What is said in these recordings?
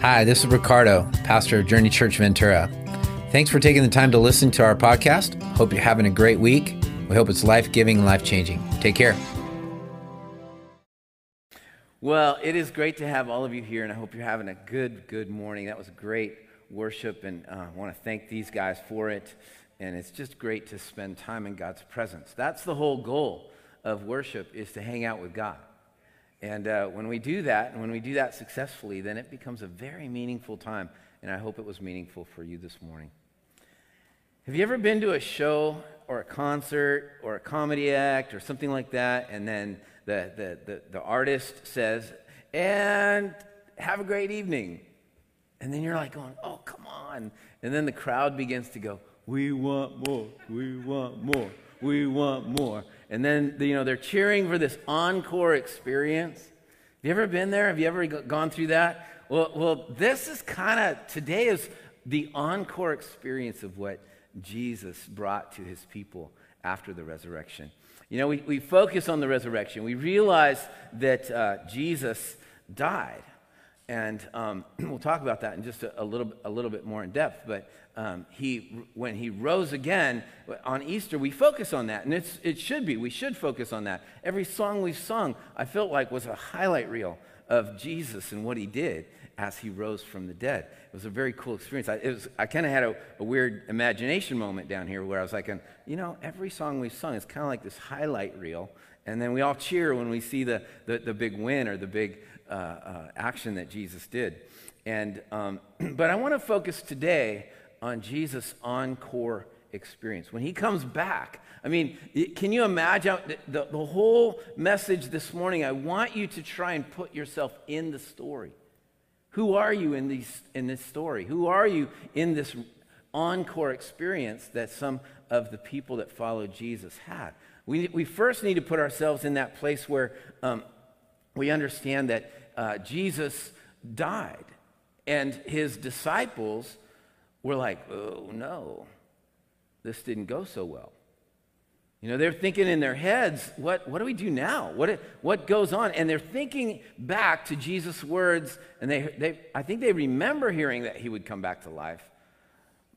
Hi, this is Ricardo, pastor of Journey Church Ventura. Thanks for taking the time to listen to our podcast. Hope you're having a great week. We hope it's life giving and life changing. Take care. Well, it is great to have all of you here, and I hope you're having a good, good morning. That was great worship, and uh, I want to thank these guys for it. And it's just great to spend time in God's presence. That's the whole goal of worship is to hang out with God. And uh, when we do that, and when we do that successfully, then it becomes a very meaningful time. And I hope it was meaningful for you this morning. Have you ever been to a show or a concert or a comedy act or something like that, and then the, the, the, the artist says, and have a great evening. And then you're like going, oh, come on. And then the crowd begins to go, we want more, we want more, we want more. And then, you know, they're cheering for this encore experience. Have you ever been there? Have you ever gone through that? Well, well this is kind of, today is the encore experience of what Jesus brought to his people after the resurrection. You know, we, we focus on the resurrection. We realize that uh, Jesus died. And um, we'll talk about that in just a, a, little, a little bit more in depth. But um, he, when he rose again on Easter, we focus on that. And it's, it should be. We should focus on that. Every song we've sung, I felt like was a highlight reel of Jesus and what he did as he rose from the dead. It was a very cool experience. I, I kind of had a, a, weird imagination moment down here where I was like, and, you know, every song we've sung is kind of like this highlight reel. And then we all cheer when we see the, the, the big win or the big uh, uh, action that Jesus did. And, um, but I want to focus today on Jesus' encore experience. When he comes back, I mean, can you imagine the, the, whole message this morning? I want you to try and put yourself in the story. Who are you in, these, in this story? Who are you in this encore experience that some of the people that followed Jesus had? We, we first need to put ourselves in that place where um, we understand that uh, Jesus died and his disciples were like, oh no, this didn't go so well. You know, they're thinking in their heads, what, what do we do now? What, what goes on? And they're thinking back to Jesus' words, and they, they, I think they remember hearing that he would come back to life,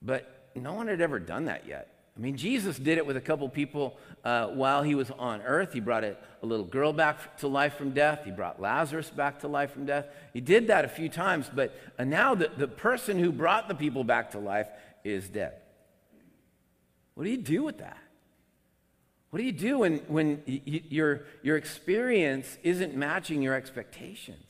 but no one had ever done that yet. I mean, Jesus did it with a couple people uh, while he was on earth. He brought a, a, little girl back to life from death. He brought Lazarus back to life from death. He did that a few times, but uh, now the, the person who brought the people back to life is dead. What do you do with that? What do you do when, when y- your, your experience isn't matching your expectations?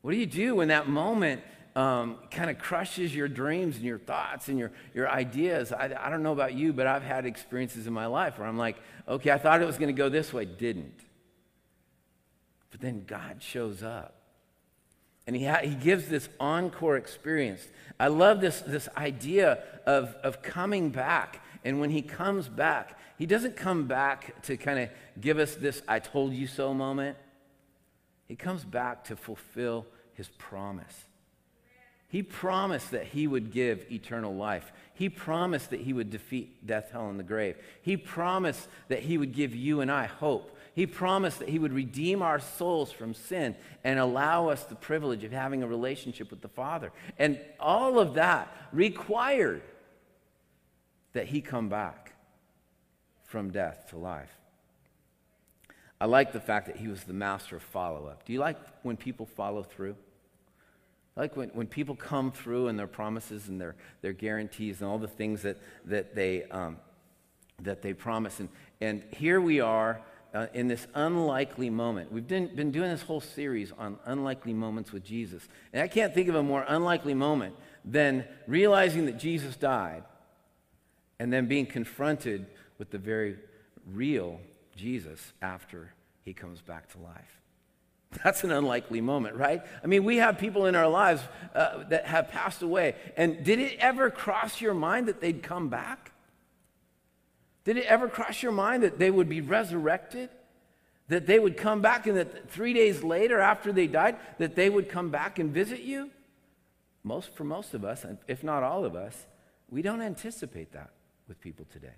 What do you do when that moment um, kind of crushes your dreams and your thoughts and your, your ideas? I, I don't know about you, but I've had experiences in my life where I'm like, okay, I thought it was going to go this way, didn't. But then God shows up. And he, ha- he gives this encore experience. I love this, this idea of, of coming back. And when he comes back, he doesn't come back to kind of give us this I told you so moment. He comes back to fulfill his promise. He promised that he would give eternal life. He promised that he would defeat death, hell, and the grave. He promised that he would give you and I hope. He promised that he would redeem our souls from sin and allow us the privilege of having a relationship with the Father. And all of that required that he come back from death to life. I like the fact that he was the master of follow up. Do you like when people follow through? Like when, when people come through and their promises and their, their guarantees and all the things that, that, they, um, that they promise. And, and here we are uh, in this unlikely moment. We've been, been doing this whole series on unlikely moments with Jesus. And I can't think of a more unlikely moment than realizing that Jesus died and then being confronted with the very real Jesus after he comes back to life. That's an unlikely moment, right? I mean, we have people in our lives uh, that have passed away. And did it ever cross your mind that they'd come back? Did it ever cross your mind that they would be resurrected? That they would come back and that three days later, after they died, that they would come back and visit you? Most, for most of us, if not all of us, we don't anticipate that with people today.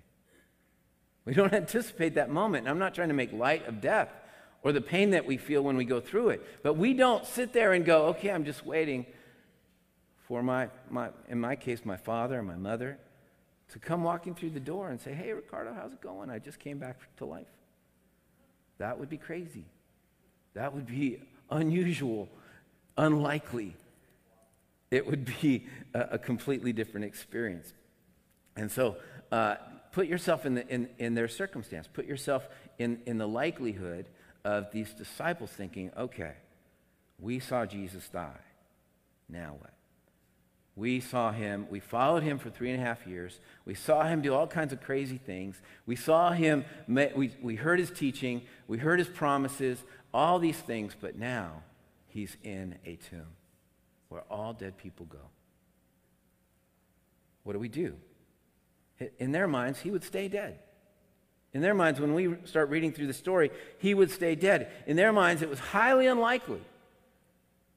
We don't anticipate that moment. And I'm not trying to make light of death or the pain that we feel when we go through it. But we don't sit there and go, okay, I'm just waiting for my, my, in my case, my father and my mother, to come walking through the door and say, Hey, Ricardo, how's it going? I just came back to life. That would be crazy. That would be unusual, unlikely. It would be a, a completely different experience. And so, uh, put yourself in, the, in, in their circumstance. Put yourself in, in the likelihood of these disciples thinking, okay, we saw Jesus die. Now what? We saw him, we followed him for three and a half years. We saw him do all kinds of crazy things. We saw him, we, we heard his teaching, we heard his promises, all these things, but now he's in a tomb where all dead people go. What do we do? In their minds, he would stay dead. In their minds, when we start reading through the story, he would stay dead. In their minds, it was highly unlikely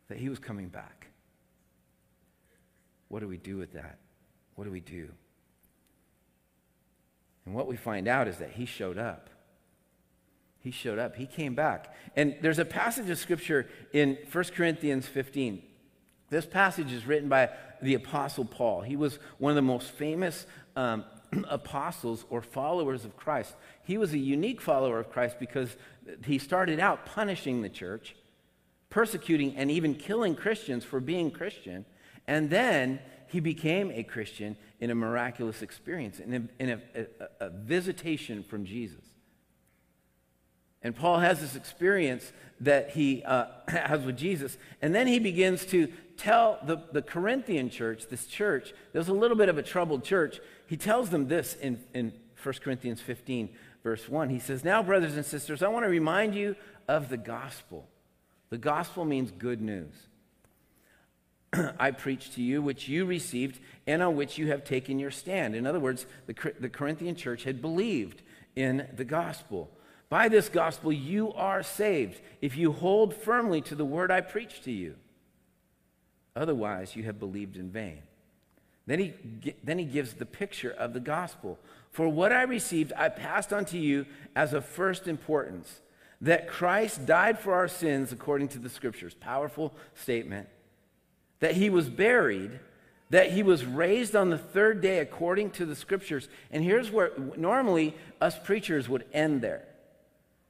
that he was coming back. What do we do with that? What do we do? And what we find out is that he showed up. He showed up. He came back. And there's a passage of scripture in 1 Corinthians 15. This passage is written by the Apostle Paul. He was one of the most famous um, apostles or followers of Christ. He was a unique follower of Christ because he started out punishing the church, persecuting, and even killing Christians for being Christian. And then he became a Christian in a miraculous experience, in a, in a, a, a visitation from Jesus. And Paul has this experience that he uh, has with Jesus. And then he begins to tell the, the Corinthian church, this church, there's a little bit of a troubled church. He tells them this in, in 1 Corinthians 15, verse 1. He says, Now, brothers and sisters, I want to remind you of the gospel. The gospel means good news. I preached to you, which you received, and on which you have taken your stand. In other words, the, the Corinthian church had believed in the gospel. By this gospel, you are saved if you hold firmly to the word I preached to you. Otherwise, you have believed in vain. Then he, then he gives the picture of the gospel. For what I received, I passed on to you as of first importance that Christ died for our sins according to the scriptures. Powerful statement that he was buried, that he was raised on the third day according to the scriptures. And here's where normally us preachers would end there.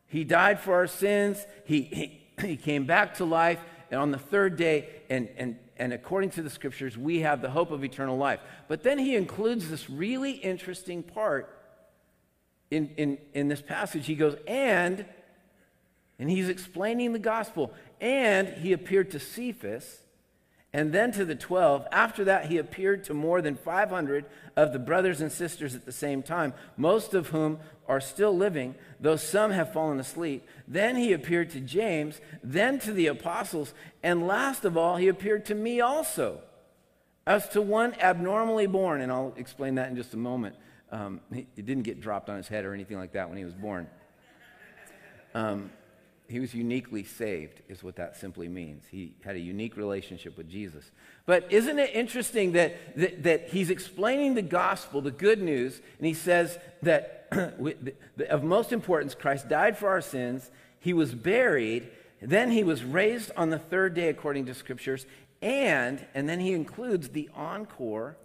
He died for our sins, he, he, he came back to life, and on the third day, and, and, and according to the scriptures, we have the hope of eternal life. But then he includes this really interesting part in, in, in this passage. He goes, and, and he's explaining the gospel, and he appeared to Cephas and then to the 12. After that, he appeared to more than 500 of the brothers and sisters at the same time, most of whom are still living, though some have fallen asleep. Then he appeared to James, then to the apostles, and last of all, he appeared to me also, as to one abnormally born. And I'll explain that in just a moment. Um, he, he, didn't get dropped on his head or anything like that when he was born. Um, he was uniquely saved, is what that simply means. He had a unique relationship with Jesus. But isn't it interesting that, that, that he's explaining the gospel, the good news, and he says that of most importance, Christ died for our sins, he was buried, then he was raised on the third day according to scriptures, and, and then he includes the encore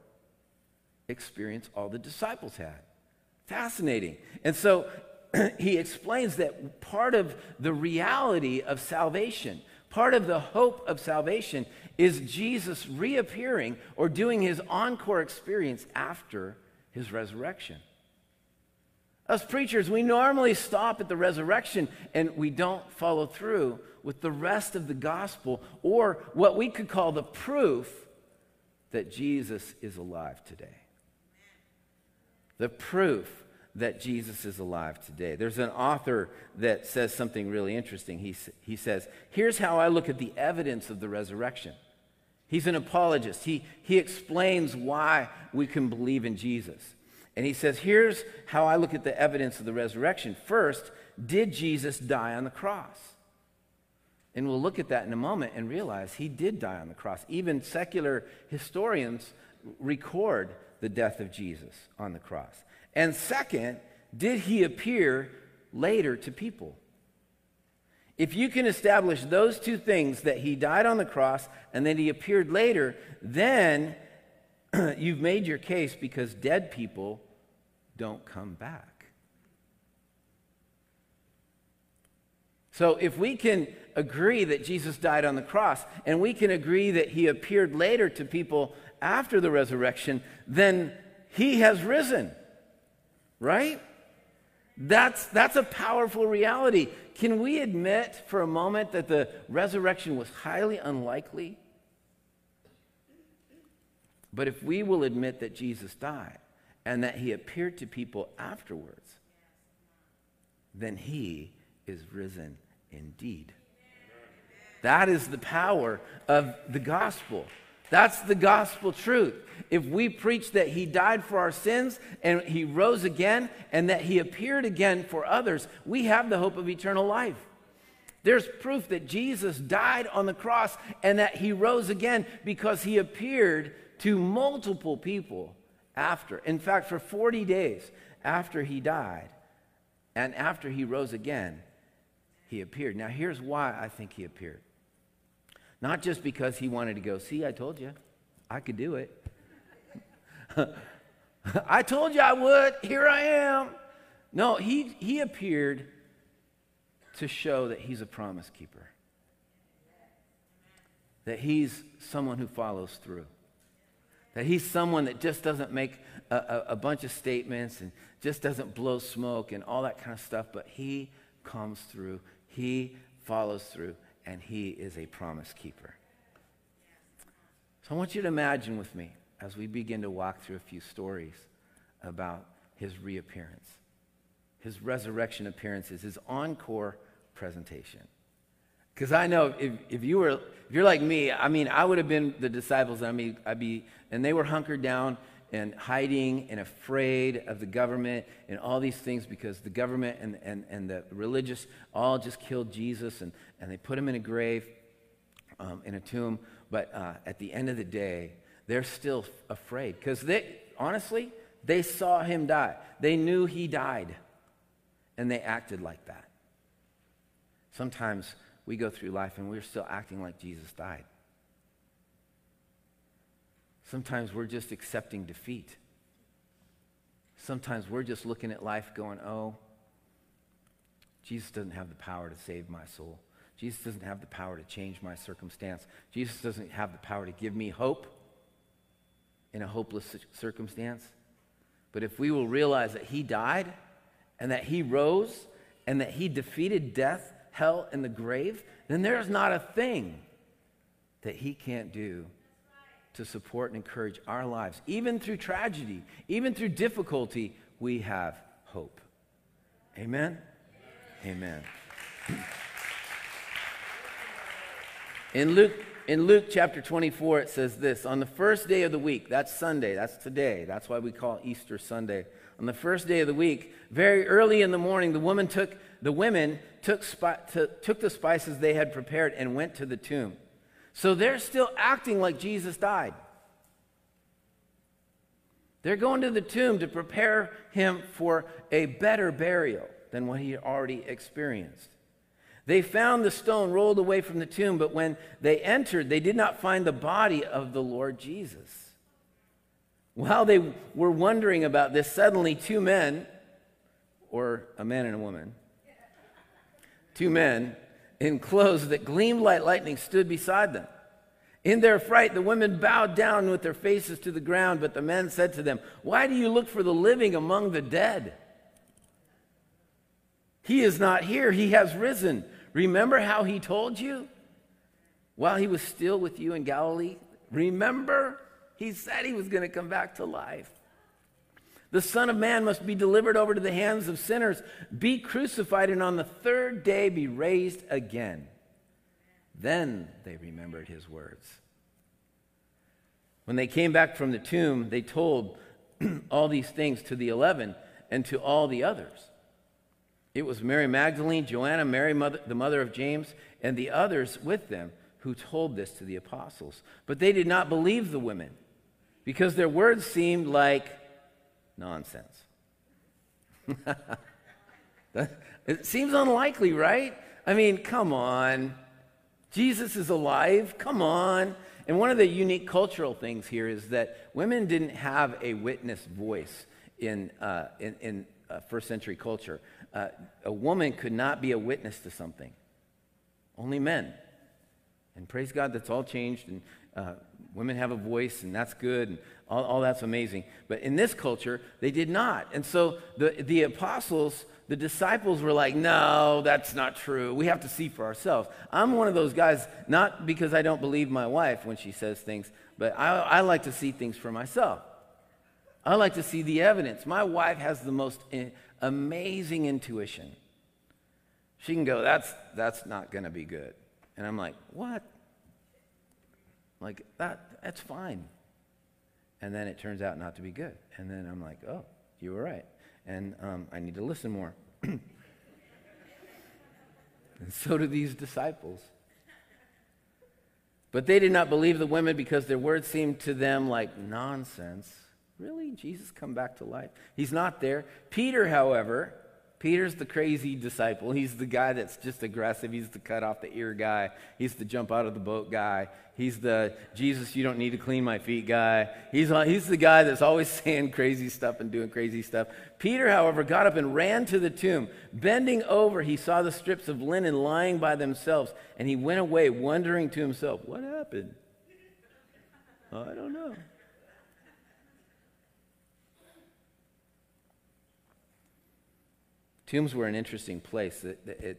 experience all the disciples had. Fascinating. And so he explains that part of the reality of salvation, part of the hope of salvation, is Jesus reappearing or doing his encore experience after his resurrection. Us preachers, we normally stop at the resurrection and we don't follow through with the rest of the gospel or what we could call the proof that Jesus is alive today. The proof that Jesus is alive today. There's an author that says something really interesting. He, he says, Here's how I look at the evidence of the resurrection. He's an apologist. He, he explains why we can believe in Jesus. And he says, Here's how I look at the evidence of the resurrection. First, did Jesus die on the cross? And we'll look at that in a moment and realize he did die on the cross. Even secular historians record the death of Jesus on the cross. And second, did he appear later to people? If you can establish those two things, that he died on the cross and that he appeared later, then you've made your case because dead people don't come back. So if we can agree that Jesus died on the cross and we can agree that he appeared later to people after the resurrection, then he has risen. Right? That's, that's a powerful reality. Can we admit for a moment that the resurrection was highly unlikely? But if we will admit that Jesus died and that he appeared to people afterwards, then he is risen indeed. That is the power of the gospel. That's the gospel truth. If we preach that he died for our sins and he rose again and that he appeared again for others, we have the hope of eternal life. There's proof that Jesus died on the cross and that he rose again because he appeared to multiple people after. In fact, for 40 days after he died and after he rose again, he appeared. Now, here's why I think he appeared. Not just because he wanted to go, see, I told you, I could do it. I told you I would. Here I am. No, he, he appeared to show that he's a promise keeper, that he's someone who follows through, that he's someone that just doesn't make a, a, a bunch of statements and just doesn't blow smoke and all that kind of stuff, but he comes through, he follows through, and he is a promise keeper. So I want you to imagine with me as we begin to walk through a few stories about his reappearance, his resurrection appearances, his encore presentation. Because I know if, if you were, if you're like me, I mean, I would have been the disciples. I mean, I'd be, and they were hunkered down and hiding and afraid of the government and all these things because the government and, and, and the religious all just killed Jesus and, and they put him in a grave, um, in a tomb. But uh, at the end of the day, they're still afraid because they, honestly, they saw him die. They knew he died and they acted like that. Sometimes we go through life and we're still acting like Jesus died. Sometimes we're just accepting defeat. Sometimes we're just looking at life going, oh, Jesus doesn't have the power to save my soul. Jesus doesn't have the power to change my circumstance. Jesus doesn't have the power to give me hope in a hopeless circumstance. But if we will realize that He died and that He rose and that He defeated death, hell, and the grave, then there's not a thing that He can't do to support and encourage our lives. Even through tragedy, even through difficulty, we have hope. Amen? Amen. In Luke, in Luke chapter 24, it says this On the first day of the week, that's Sunday, that's today, that's why we call Easter Sunday. On the first day of the week, very early in the morning, the woman took the women took, took the spices they had prepared and went to the tomb. So they're still acting like Jesus died. They're going to the tomb to prepare him for a better burial than what he already experienced. They found the stone rolled away from the tomb, but when they entered, they did not find the body of the Lord Jesus. While they were wondering about this, suddenly two men, or a man and a woman, two men in clothes that gleamed like lightning stood beside them. In their fright, the women bowed down with their faces to the ground, but the men said to them, Why do you look for the living among the dead? He is not here, he has risen. Remember how he told you while he was still with you in Galilee? Remember? He said he was going to come back to life. The Son of Man must be delivered over to the hands of sinners, be crucified, and on the third day be raised again. Then they remembered his words. When they came back from the tomb, they told all these things to the eleven and to all the others. It was Mary Magdalene, Joanna, Mary, mother, the mother of James, and the others with them who told this to the apostles. But they did not believe the women because their words seemed like nonsense. it seems unlikely, right? I mean, come on. Jesus is alive. Come on. And one of the unique cultural things here is that women didn't have a witness voice in, uh, in, in uh, first century culture. Uh, a woman could not be a witness to something, only men. And praise God, that's all changed, and uh, women have a voice, and that's good, and all, all that's amazing. But in this culture, they did not. And so the, the apostles, the disciples were like, no, that's not true. We have to see for ourselves. I'm one of those guys, not because I don't believe my wife when she says things, but I, I like to see things for myself. I like to see the evidence. My wife has the most eh, amazing intuition. She can go, that's, that's not going to be good. And I'm like, what? Like, that, that's fine. And then it turns out not to be good. And then I'm like, oh, you were right. And um, I need to listen more. and so do these disciples. But they did not believe the women because their words seemed to them like nonsense. Really? Jesus come back to life? He's not there. Peter, however, Peter's the crazy disciple. He's the guy that's just aggressive. He's the cut off the ear guy. He's the jump out of the boat guy. He's the Jesus, you don't need to clean my feet guy. He's, he's the guy that's always saying crazy stuff and doing crazy stuff. Peter, however, got up and ran to the tomb. Bending over, he saw the strips of linen lying by themselves, and he went away wondering to himself, What happened? I don't know. Tombs were an interesting place.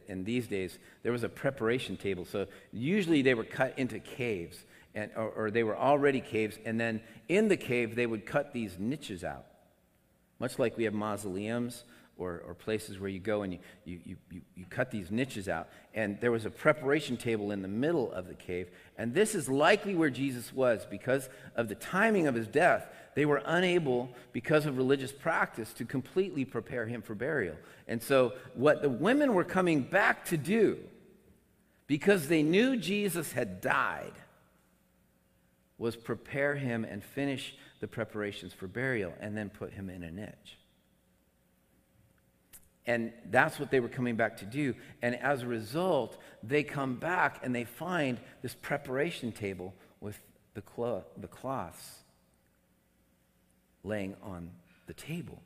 In these days, there was a preparation table. So usually they were cut into caves, and, or, or, they were already caves. And then in the cave, they would cut these niches out, much like we have mausoleums or, or places where you go and you, you, you, you cut these niches out. And there was a preparation table in the middle of the cave. And this is likely where Jesus was because of the timing of his death. They were unable, because of religious practice, to completely prepare him for burial. And so, what the women were coming back to do, because they knew Jesus had died, was prepare him and finish the preparations for burial and then put him in a niche. And that's what they were coming back to do. And as a result, they come back and they find this preparation table with the, the cloths laying on the table.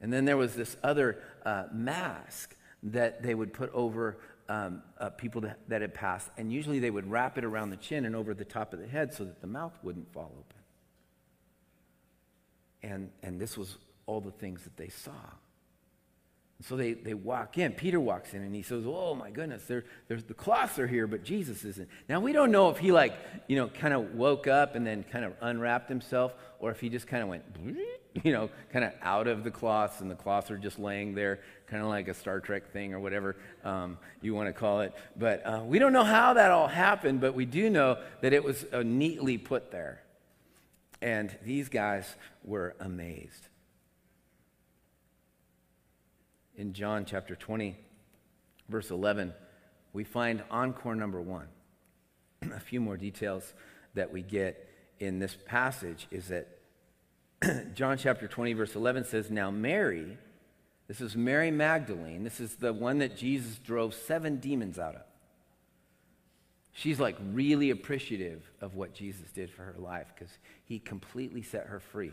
And then there was this other uh, mask that they would put over um, uh, people that, that had passed. And usually they would wrap it around the chin and over the top of the head so that the mouth wouldn't fall open. And, and this was all the things that they saw. So they, they walk in. Peter walks in and he says, Oh my goodness, there, there's the cloths are here, but Jesus isn't. Now we don't know if he like, you know, kind of woke up and then kind of unwrapped himself, or if he just kind of went, you know, kind of out of the cloths and the cloths are just laying there, kind of like a Star Trek thing or whatever um, you want to call it. But uh, we don't know how that all happened, but we do know that it was uh, neatly put there. And these guys were amazed in John chapter 20, verse 11, we find encore number one. A few more details that we get in this passage is that John chapter 20, verse 11 says, Now Mary, this is Mary Magdalene, this is the one that Jesus drove seven demons out of. She's like really appreciative of what Jesus did for her life because he completely set her free.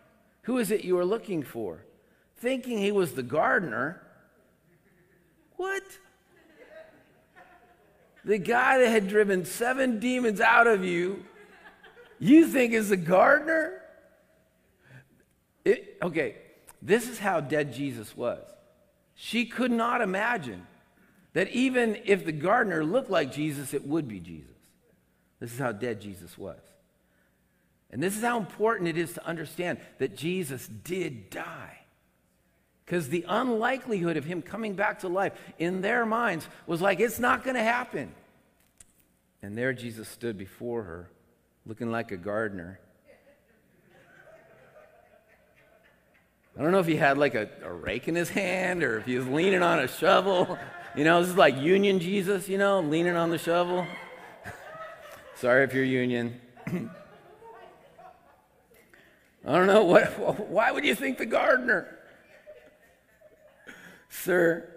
Who is it you are looking for? Thinking he was the gardener. What? The guy that had driven seven demons out of you, you think is the gardener? It, okay, this is how dead Jesus was. She could not imagine that even if the gardener looked like Jesus, it would be Jesus. This is how dead Jesus was. And this is how important it is to understand that Jesus did die. Because the unlikelihood of him coming back to life in their minds was like, it's not going to happen. And there Jesus stood before her, looking like a gardener. I don't know if he had like a, a rake in his hand or if he was leaning on a shovel. You know, this is like Union Jesus, you know, leaning on the shovel. Sorry if you're Union. I don't know. What, why would you think the gardener? Sir,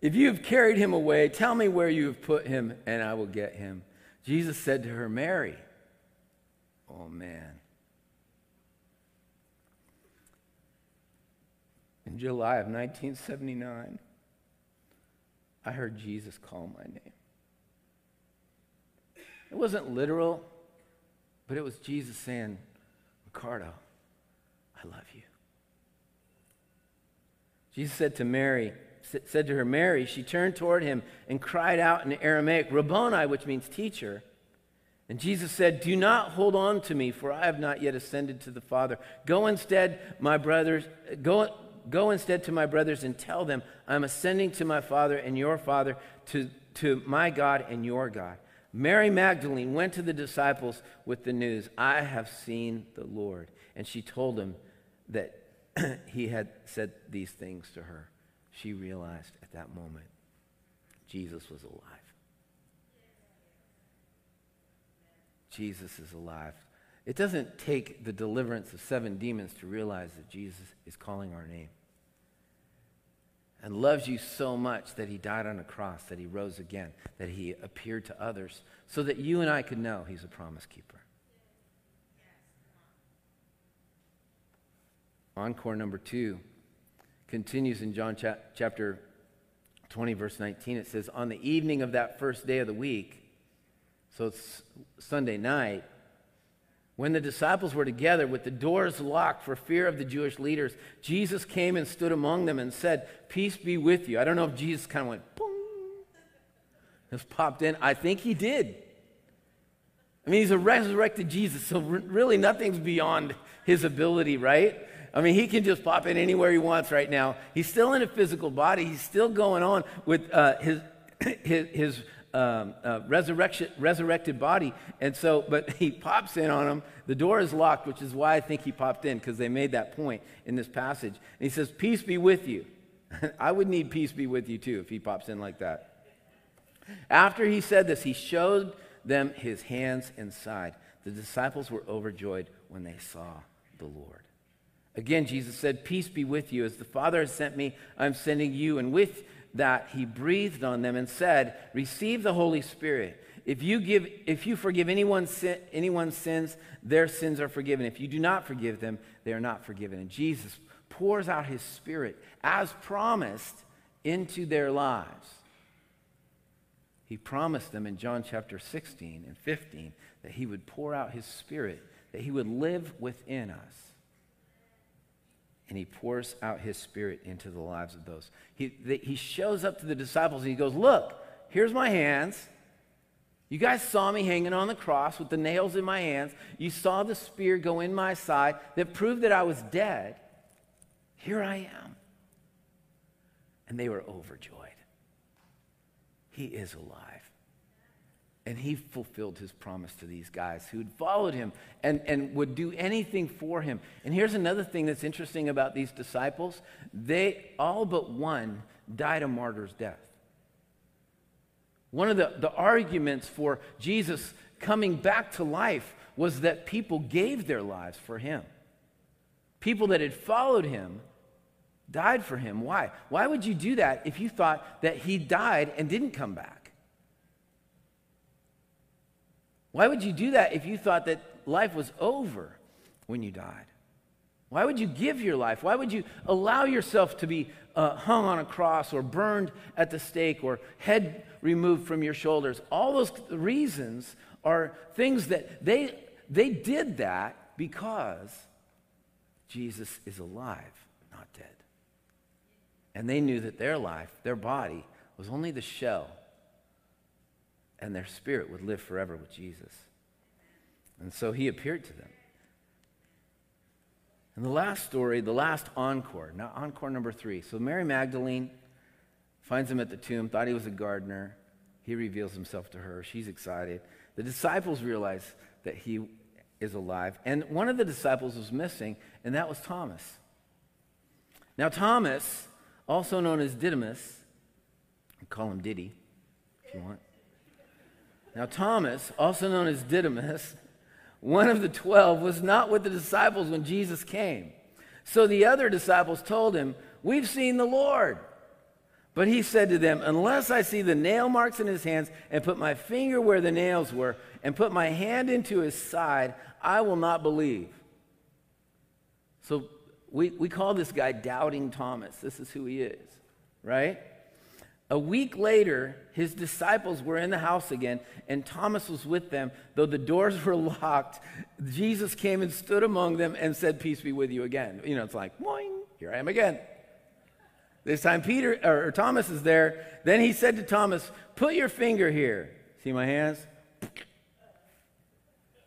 if you have carried him away, tell me where you have put him, and I will get him. Jesus said to her, Mary. Oh, man. In July of 1979, I heard Jesus call my name. It wasn't literal, but it was Jesus saying, Ricardo, I love you. Jesus said to Mary, said to her, Mary, she turned toward him and cried out in Aramaic, Rabboni, which means teacher. And Jesus said, Do not hold on to me, for I have not yet ascended to the Father. Go instead, my brothers, go, go instead to my brothers and tell them, I'm ascending to my Father and your Father, to, to my God and your God. Mary Magdalene went to the disciples with the news, I have seen the Lord. And she told them that he had said these things to her. She realized at that moment Jesus was alive. Jesus is alive. It doesn't take the deliverance of seven demons to realize that Jesus is calling our name and loves you so much that he died on a cross, that he rose again, that he appeared to others so that you and I could know he's a promise keeper. Encore number two continues in John cha- chapter 20, verse 19. It says, On the evening of that first day of the week, so it's Sunday night, when the disciples were together with the doors locked for fear of the Jewish leaders, Jesus came and stood among them and said, Peace be with you. I don't know if Jesus kind of went, boom, just popped in. I think he did. I mean, he's a resurrected Jesus, so really nothing's beyond his ability, right? I mean, he can just pop in anywhere he wants right now. He's still in a physical body. He's still going on with uh, his, his, his um, uh, resurrection, resurrected body. And so, but he pops in on him. The door is locked, which is why I think he popped in, because they made that point in this passage. And he says, Peace be with you. I would need peace be with you too if he pops in like that. After he said this, he showed them his hands and side. The disciples were overjoyed when they saw the Lord. Again, Jesus said, Peace be with you. As the Father has sent me, I'm sending you. And with that, he breathed on them and said, Receive the Holy Spirit. If you, give, if you forgive anyone's, sin, anyone's sins, their sins are forgiven. If you do not forgive them, they are not forgiven. And Jesus pours out his Spirit, as promised, into their lives. He promised them in John chapter 16 and 15 that he would pour out his Spirit, that he would live within us and he pours out his spirit into the lives of those. He, the, he shows up to the disciples and he goes, Look, here's my hands. You guys saw me hanging on the cross with the nails in my hands. You saw the spear go in my side that proved that I was dead. Here I am. And they were overjoyed. He is alive. And he fulfilled his promise to these guys who had followed him and, and would do anything for him. And here's another thing that's interesting about these disciples they, all but one, died a martyr's death. One of the, the arguments for Jesus coming back to life was that people gave their lives for him. People that had followed him died for him. Why? Why would you do that if you thought that he died and didn't come back? Why would you do that if you thought that life was over when you died? Why would you give your life? Why would you allow yourself to be uh, hung on a cross or burned at the stake or head removed from your shoulders? All those reasons are things that they, they did that because Jesus is alive, not dead. And they knew that their life, their body, was only the shell and their spirit would live forever with Jesus. And so he appeared to them. And the last story, the last encore, now encore number three. So Mary Magdalene finds him at the tomb, thought he was a gardener. He reveals himself to her. She's excited. The disciples realize that he is alive. And one of the disciples was missing, and that was Thomas. Now, Thomas, also known as Didymus, call him Diddy if you want. Now, Thomas, also known as Didymus, one of the twelve, was not with the disciples when Jesus came. So the other disciples told him, We've seen the Lord. But he said to them, Unless I see the nail marks in his hands and put my finger where the nails were and put my hand into his side, I will not believe. So we, we call this guy Doubting Thomas. This is who he is, right? A week later, his disciples were in the house again, and Thomas was with them. Though the doors were locked, Jesus came and stood among them and said, Peace be with you again. You know, it's like, boing, here I am again. This time, Peter or, or Thomas is there. Then he said to Thomas, Put your finger here. See my hands?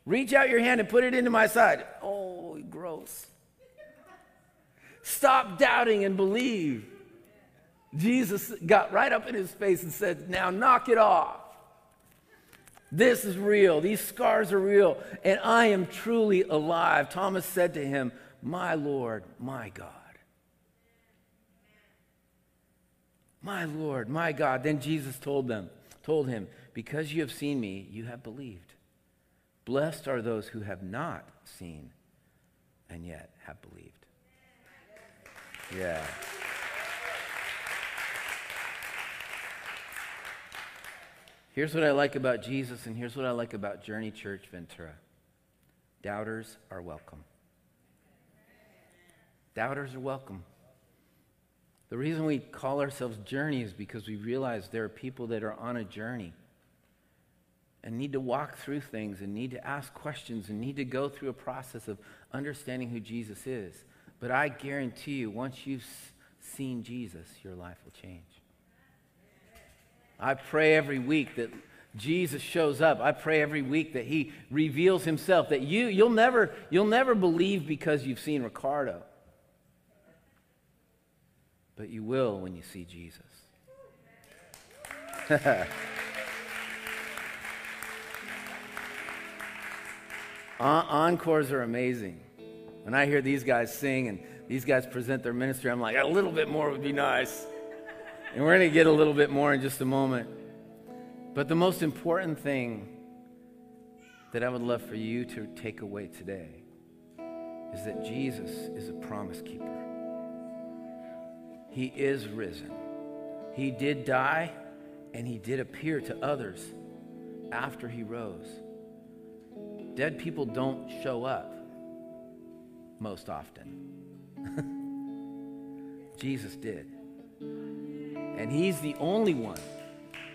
Reach out your hand and put it into my side. Oh, gross. Stop doubting and believe. Jesus got right up in his face and said, Now knock it off. This is real. These scars are real. And I am truly alive. Thomas said to him, My Lord, my God. My Lord, my God. Then Jesus told them, told him, Because you have seen me, you have believed. Blessed are those who have not seen and yet have believed. Yeah. Here's what I like about Jesus, and here's what I like about Journey Church Ventura doubters are welcome. Doubters are welcome. The reason we call ourselves Journey is because we realize there are people that are on a journey and need to walk through things and need to ask questions and need to go through a process of understanding who Jesus is. But I guarantee you, once you've seen Jesus, your life will change. I pray every week that Jesus shows up. I pray every week that he reveals himself that you you'll never you'll never believe because you've seen Ricardo. But you will when you see Jesus. Encores are amazing. When I hear these guys sing and these guys present their ministry, I'm like, a little bit more would be nice. And we're going to get a little bit more in just a moment. But the most important thing that I would love for you to take away today is that Jesus is a promise keeper. He is risen. He did die and he did appear to others after he rose. Dead people don't show up most often. Jesus did. And He's the only one.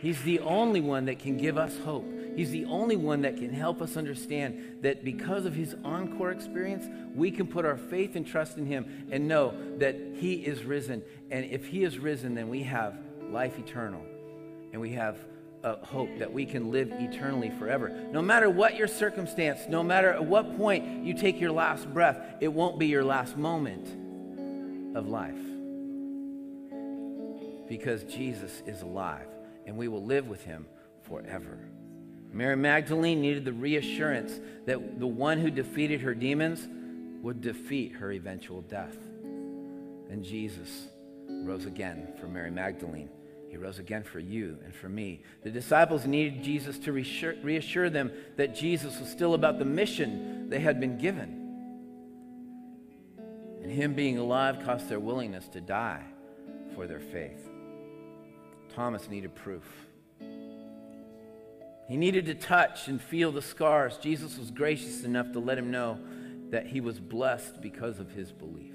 He's the only one that can give us hope. He's the only one that can help us understand that because of his encore experience, we can put our faith and trust in him and know that he is risen. And if he is risen, then we have life eternal. And we have a hope that we can live eternally forever. No matter what your circumstance, no matter at what point you take your last breath, it won't be your last moment of life because Jesus is alive and we will live with him forever. Mary Magdalene needed the reassurance that the one who defeated her demons would defeat her eventual death. And Jesus rose again for Mary Magdalene. He rose again for you and for me. The disciples needed Jesus to reassure, reassure them that Jesus was still about the mission they had been given. And Him being alive cost their willingness to die for their faith. Thomas needed proof. He needed to touch and feel the scars. Jesus was gracious enough to let him know that he was blessed because of his belief,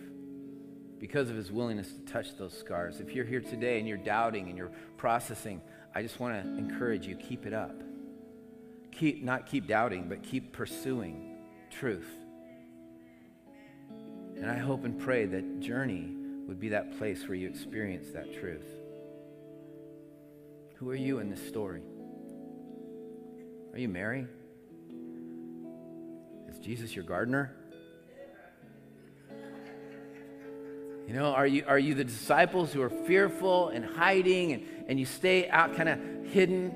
because of his willingness to touch those scars. If you're here today and you're doubting and you're processing, I just want to encourage you keep it up. Keep not keep doubting, but keep pursuing truth. And I hope and pray that journey would be that place where you experience that truth. Who are you in this story? Are you Mary? Is Jesus your gardener? You know, are you, are you the disciples who are fearful and hiding and, and you stay out kind of hidden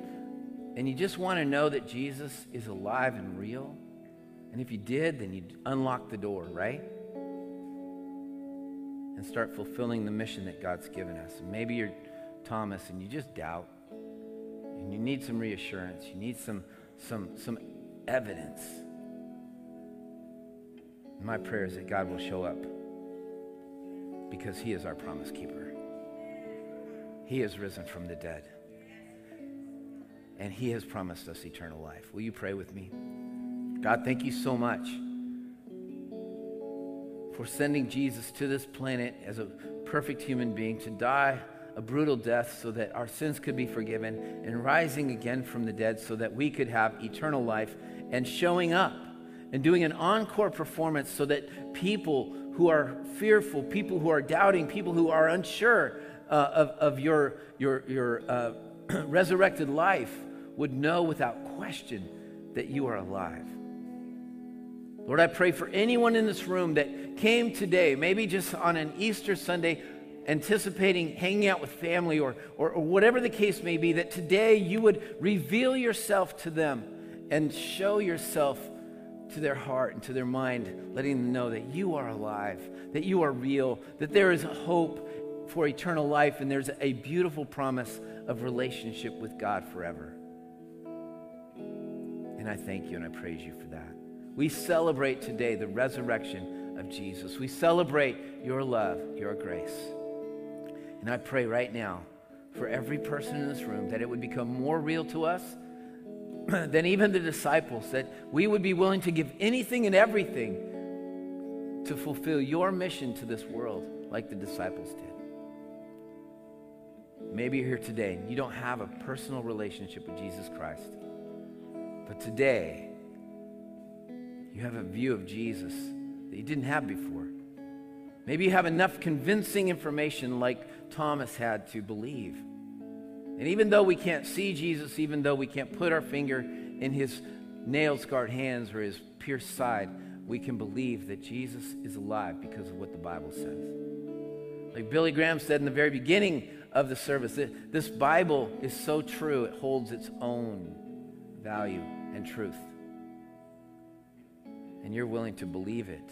and you just want to know that Jesus is alive and real? And if you did, then you'd unlock the door, right? And start fulfilling the mission that God's given us. Maybe you're Thomas and you just doubt and you need some reassurance. You need some, some, some evidence. My prayer is that God will show up because he is our promise keeper. He has risen from the dead. And he has promised us eternal life. Will you pray with me? God, thank you so much for sending Jesus to this planet as a perfect human being to die a brutal death so that our sins could be forgiven and rising again from the dead so that we could have eternal life and showing up and doing an encore performance so that people who are fearful, people who are doubting, people who are unsure uh, of, of your, your, your uh, resurrected life would know without question that you are alive. Lord, I pray for anyone in this room that came today, maybe just on an Easter Sunday, anticipating hanging out with family or, or, or, whatever the case may be, that today you would reveal yourself to them and show yourself to their heart and to their mind, letting them know that you are alive, that you are real, that there is hope for eternal life, and there's a beautiful promise of relationship with God forever. And I thank you and I praise you for that. We celebrate today the resurrection of Jesus. We celebrate your love, your grace. And I pray right now for every person in this room that it would become more real to us than even the disciples, that we would be willing to give anything and everything to fulfill your mission to this world like the disciples did. Maybe you're here today and you don't have a personal relationship with Jesus Christ. But today, you have a view of Jesus that you didn't have before. Maybe you have enough convincing information like Thomas had to believe. And even though we can't see Jesus, even though we can't put our finger in his nail scarred hands or his pierced side, we can believe that Jesus is alive because of what the Bible says. Like Billy Graham said in the very beginning of the service, this Bible is so true, it holds its own value and truth. And you're willing to believe it.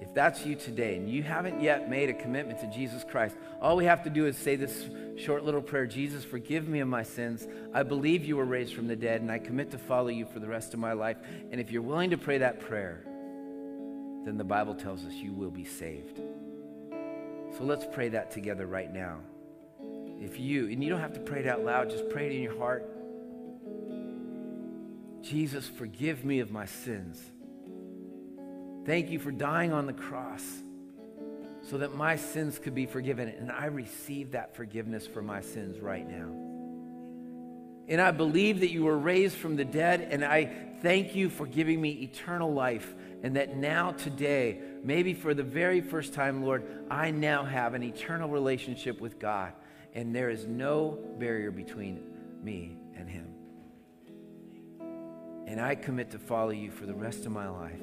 If that's you today and you haven't yet made a commitment to Jesus Christ, all we have to do is say this short little prayer Jesus, forgive me of my sins. I believe you were raised from the dead, and I commit to follow you for the rest of my life. And if you're willing to pray that prayer, then the Bible tells us you will be saved. So let's pray that together right now. If you, and you don't have to pray it out loud, just pray it in your heart. Jesus, forgive me of my sins. Thank you for dying on the cross so that my sins could be forgiven. And I receive that forgiveness for my sins right now. And I believe that you were raised from the dead, and I thank you for giving me eternal life. And that now, today, maybe for the very first time, Lord, I now have an eternal relationship with God, and there is no barrier between me and Him. And I commit to follow you for the rest of my life.